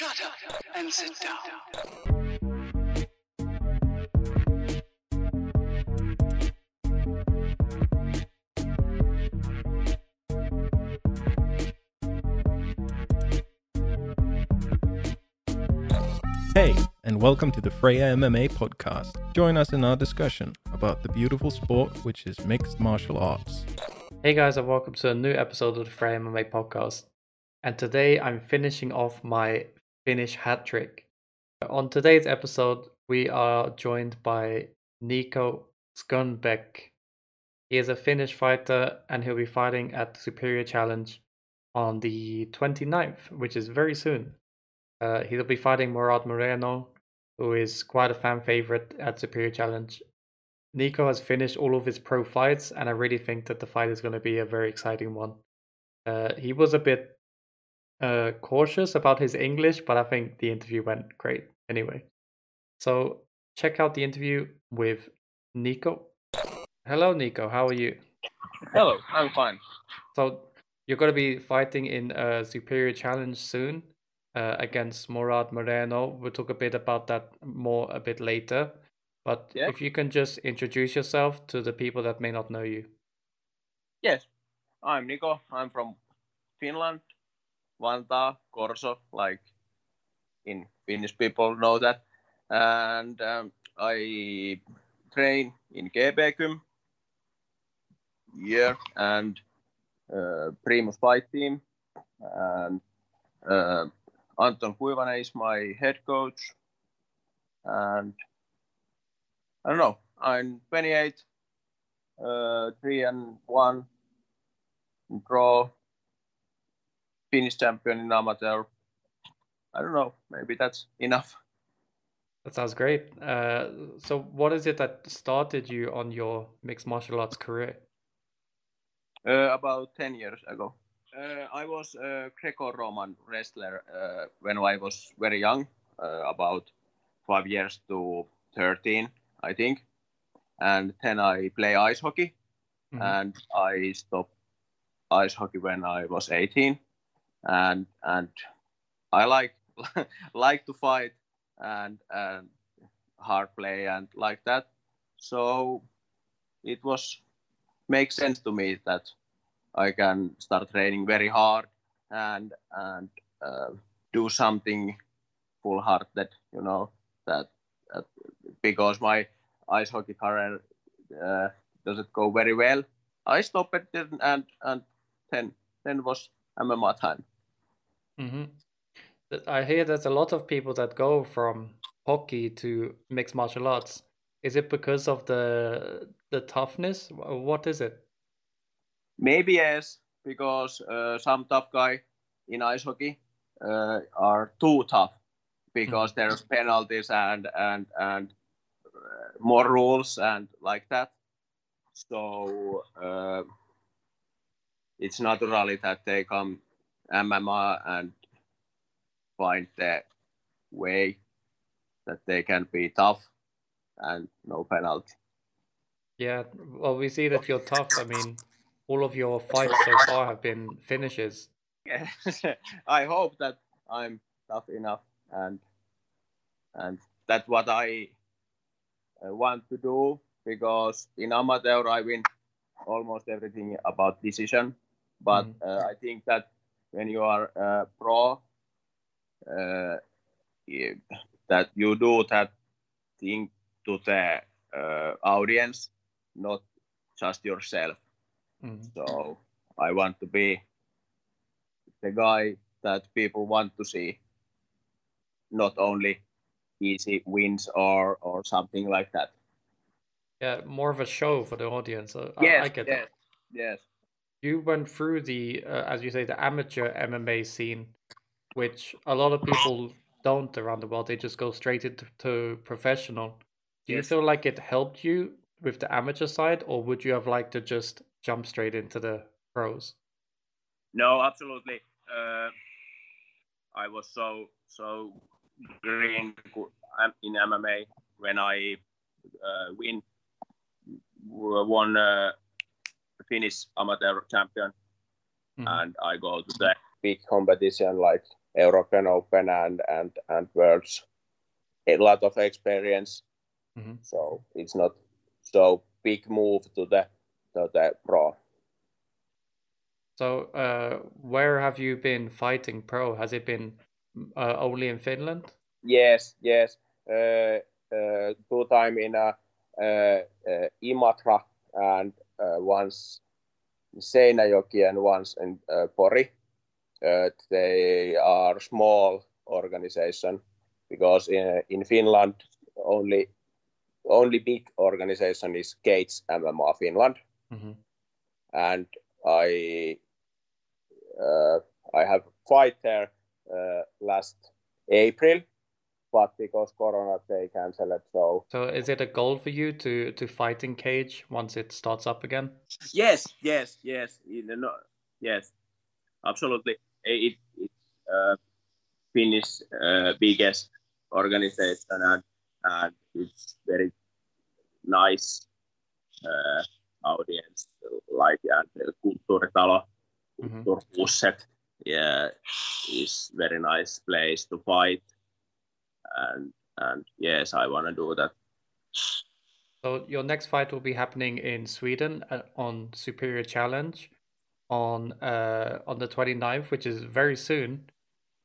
Shut up and sit down. Hey, and welcome to the Freja MMA podcast. Join us in our discussion about the beautiful sport which is mixed martial arts. Hey guys, and welcome to a new episode of the Freja MMA podcast. And today I'm finishing off my Finnish hat trick. On today's episode, we are joined by Niko Skonbäck. He is a Finnish fighter and he'll be fighting at the Superior Challenge on the 29th, which is very soon. Uh, he'll be fighting Moraad Moreno, who is quite a fan favorite at Superior Challenge. Nico has finished all of his pro fights, and I really think that the fight is going to be a very exciting one. Uh, he was a bit uh, cautious about his English, but I think the interview went great anyway. So check out the interview with Niko. Hello, Niko. How are you? Hello, I'm fine. So you're going to be fighting in a Superior Challenge soon uh, against Moraad Moreno. We'll talk a bit about that more a bit later. But Yeah. if you can just introduce yourself to the people that may not know you. Yes, I'm Niko. I'm from Finland, Vantaa, Korso, like in Finnish people know that. And um, I train in GBKym year and uh, Primus Fight Team. And uh, Anton Kuivanen is my head coach. And I don't know, I'm 28, uh, 3 and 1 draw Finnish champion in amateur. I don't know. Maybe that's enough. That sounds great. Uh, so, what is it that started you on your mixed martial arts career? Uh, about 10 years ago. Uh, I was a Greco-Roman wrestler uh, when I was very young, uh, about five years to 13, I think. And then I play ice hockey, Mhm. and I stopped ice hockey when I was 18. And and I like like to fight and and hard play and like that. So it was makes sense to me that I can start training very hard and and uh, do something full hearted, you know, that, that because my ice hockey career uh, doesn't go very well. I stopped it and and, and then then was MMA time. Hmm I hear there's a lot of people that go from hockey to mixed martial arts. Is it because of the the toughness? What is it? Maybe yes, because uh, some tough guy in ice hockey uh, are too tough because there's penalties and and and uh, more rules and like that. So uh, it's naturally that they come MMA and find the way that they can be tough and no penalty. Yeah, well, we see that you're tough. I mean, all of your fights so far have been finishes. Yes, I hope that I'm tough enough, and and that's what I uh, want to do because in amateur I win almost everything about decision, but Mhm. uh, I think that when you are uh, pro, uh, that you do that thing to the uh, audience, not just yourself. Mhm. So I want to be the guy that people want to see, not only easy wins or or something like that. Yeah, more of a show for the audience. Uh, I, I get yes, that. yes. You went through the, uh, as you say, the amateur MMA scene, which a lot of people don't around the world. They just go straight into to professional. Do you feel like it helped you with the amateur side, or would you have liked to just jump straight into the pros? No, absolutely. Uh, I was so so green in MMA when I uh, win won uh, Finnish amateur champion, Mhm. and I go to the big competition like European Open and and and Worlds. A lot of experience, Mhm. so it's not so big move to the to the pro. So, uh, where have you been fighting pro? Has it been uh, only in Finland? Yes, yes. Uh, uh, two time in uh, uh, uh, Imatra and once in Seinäjoki and once in uh, Pori. Uh, they are small organization because in, in Finland only only big organization is Cage MMA Finland, Mhm. and I uh, I have fight there uh, last April, but because Corona they cancel it So So, is it a goal for you to to fight in cage once it starts up again? yes, yes, yes, you know, yes, absolutely. It, it's uh, Finnish uh, biggest organization and and it's very nice uh, audience like and kulttuuritalo Mhm. Turkuset yeah is very nice place to fight and and yes I want to do that So, your next fight will be happening in Sweden uh, on Superior Challenge on uh, on the 29th, which is very soon.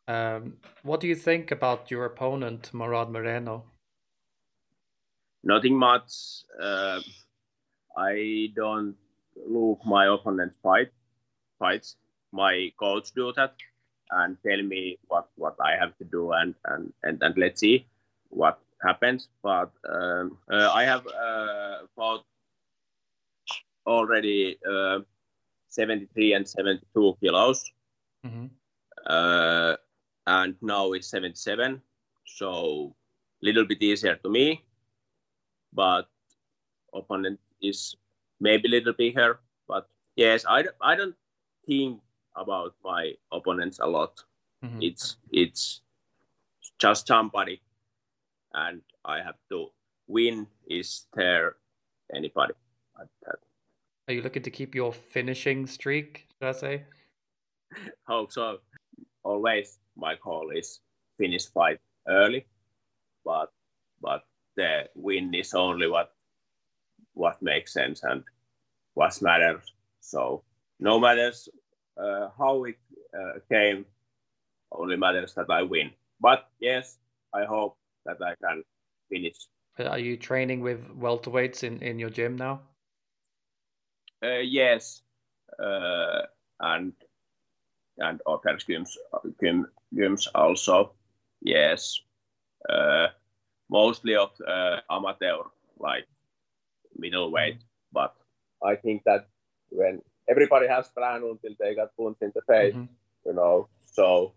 Um, what do you think about your opponent, Moraad Moreno? nothing much. Uh, I don't look my opponent's fight fights. My coach do that and tell me what, what I have to do and, and, and, and let's see what happens. But um, uh, I have uh, fought already uh, 73 and 72 kilos Mhm. uh, and now it's 77 so little bit easier to me but opponent is maybe a little bigger but yes i, don't- I don't think about my opponents a lot Mhm. it's it's just somebody and i have to win is there anybody. Are you looking to keep your finishing streak? Should I say? hope so. Always my call is finish fight early, but but the win is only what what makes sense and what matters. So no matters uh, how it uh, came, only matters that I win. But yes, I hope that I can finish. Are you training with welterweights in in your gym now? Uh, yes, uh, and and other gyms, gym, gyms also. Yes, uh, mostly of uh, amateur, like middleweight. But I think that when everybody has plan until they got punched in the face, Mhm. you know. So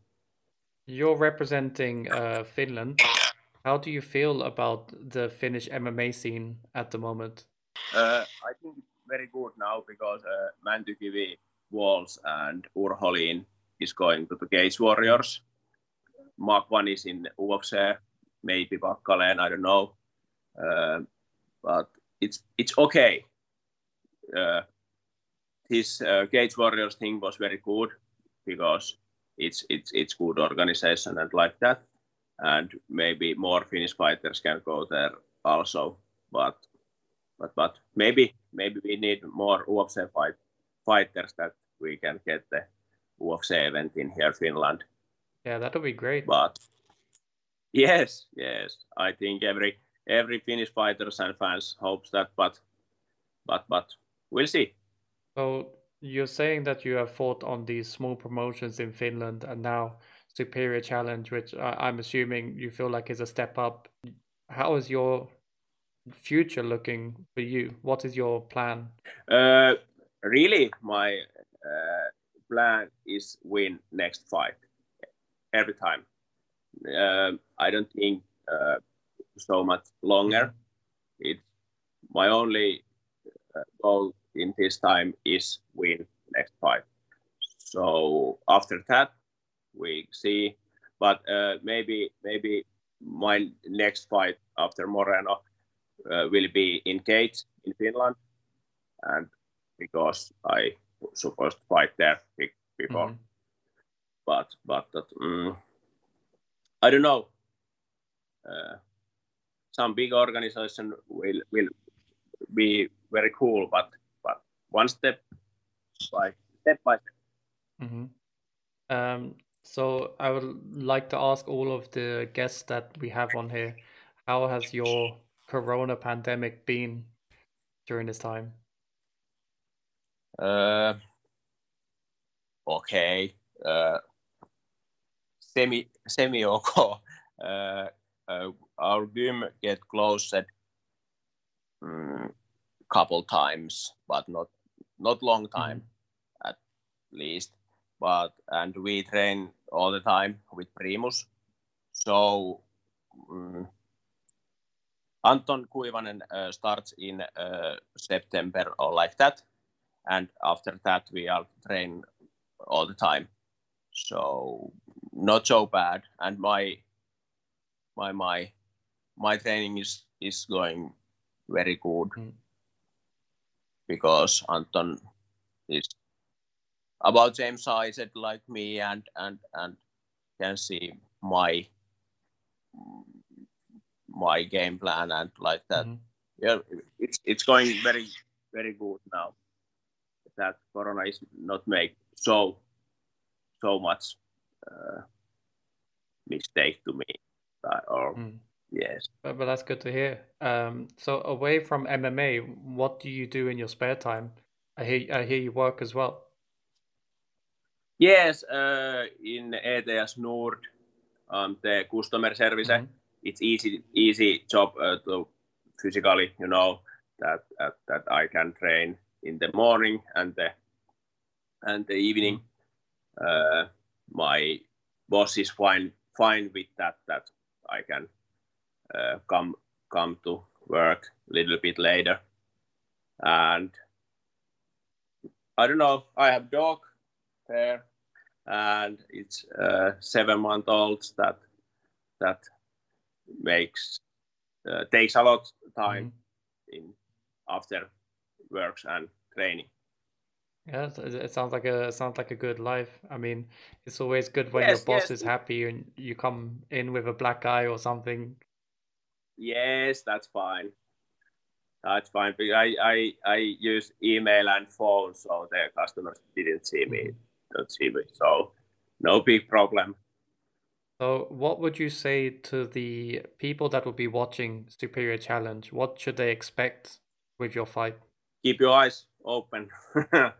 You're representing uh, Finland. How do you feel about the Finnish MMA scene at the moment? uh, I think it's very good now because uh, Mäntykivi, Walls, and Urholin is going to the Cage Warriors. Makwan is in UFC, maybe Packalén, I don't know. Uh, but it's it's okay. Uh, his uh, Cage Warriors thing was very good because it's it's it's good organization and like that, and maybe more Finnish fighters can go there also. But but but maybe maybe we need more UFC fight, fighters that we can get the UFC event in here Finland. Yeah, that would be great. But yes, yes, I think every every Finnish fighters and fans hopes that, but but but we'll see. So you're saying that you have fought on these small promotions in Finland and now Superior Challenge, which I'm assuming you feel like is a step up. How is your future looking for you? What is your plan? Uh, really, my uh, plan is win next fight every time. Um I don't think uh, so much longer. It's my only uh, goal in this time is win next fight. So after that, we see. But uh, maybe maybe my next fight after Moreno uh, will be in Cage in Finland, and because I supposed to fight there be- before. Mhm. but but that mm, I don't know. Uh, some big organization will will be very cool, but one step by step by step. hmm Um, so I would like to ask all of the guests that we have on here, how has your corona pandemic been during this time? Uh, okay. Uh, semi semi okay. Uh, uh, our gym get closed um, couple times, but not not long time at least. But and we train all the time with Primus. So um, Anton Kuivanen uh, starts in uh, September or like that, and after that we are train all the time. So not so bad, and my my my my training is is going very good Mm. Because Anton is about same size like me and and and can see my my game plan and like that. Mhm. Yeah, it's it's going very very good now. That Corona is not make so so much uh, mistake to me uh, or Mm. Yes. But, but that's good to hear. Um, so away from MMA, what do you do in your spare time? I hear I hear you work as well. Yes, uh, in ETS Nord, um, the customer service. Mhm. It's easy easy job uh, to physically, you know, that, that that I can train in the morning and the and the evening. Uh, my boss is fine fine with that. That I can uh, come come to work a little bit later, and I don't know. I have dog there, and it's uh, seven month old. That that makes uh, takes a lot of time Mhm. in after works and training. Yeah, it, sounds like a it sounds like a good life. I mean, it's always good when Yes, your boss yes. is happy and you come in with a black eye or something. Yes, that's fine. That's fine. Because I, I I use email and phone, so the customers didn't see me, don't see me. So no big problem. So, what would you say to the people that will be watching Superior Challenge? What should they expect with your fight? Keep your eyes open. uh,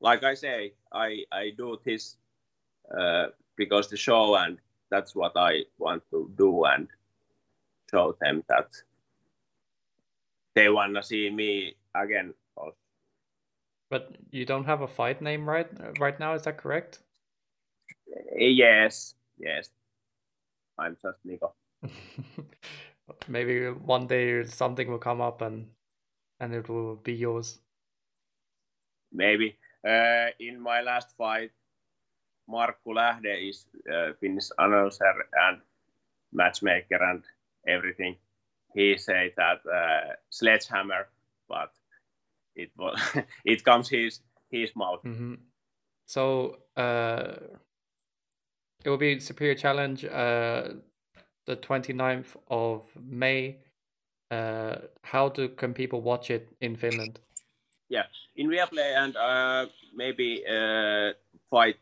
like I say, I I do this uh, because the show, and that's what I want to do, and show them that they wanna see me again. Also. But you don't have a fight name right right now, is that correct? Yes, yes. I'm just Niko. Maybe one day something will come up and and it will be yours. Maybe uh, in my last fight, Markku Lähde is uh, Finnish announcer and matchmaker and everything. He said that uh, sledgehammer, but it was it comes his his mouth. hmm So, uh, it will be Superior Challenge, uh, the 29th of May. Uh, how do can people watch it in Finland? Yeah, in Viaplay and uh, maybe uh, Fight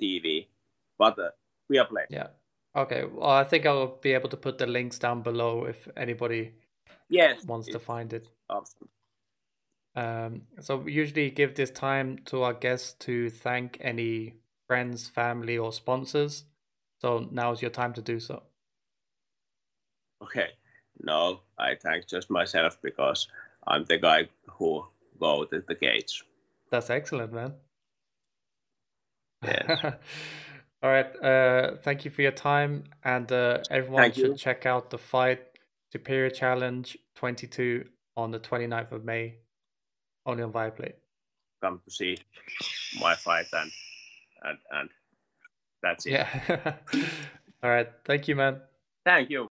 TV, but uh, Viaplay. Yeah. Okay. Well, I think I'll be able to put the links down below if anybody Yes, wants to find it. awesome. Um, so we usually give this time to our guests to thank any friends, family, or sponsors. So now is your time to do so. Okay. No, I thank just myself because I'm the guy who go to the gates. That's excellent, man. Yes. All right. Uh, thank you for your time, and uh, everyone Thank should you. check out the fight Superior Challenge 22 on the 29th of May, only on Viaplay. Come to see my fight and and and that's it. Yeah. All right. Thank you, man. Thank you.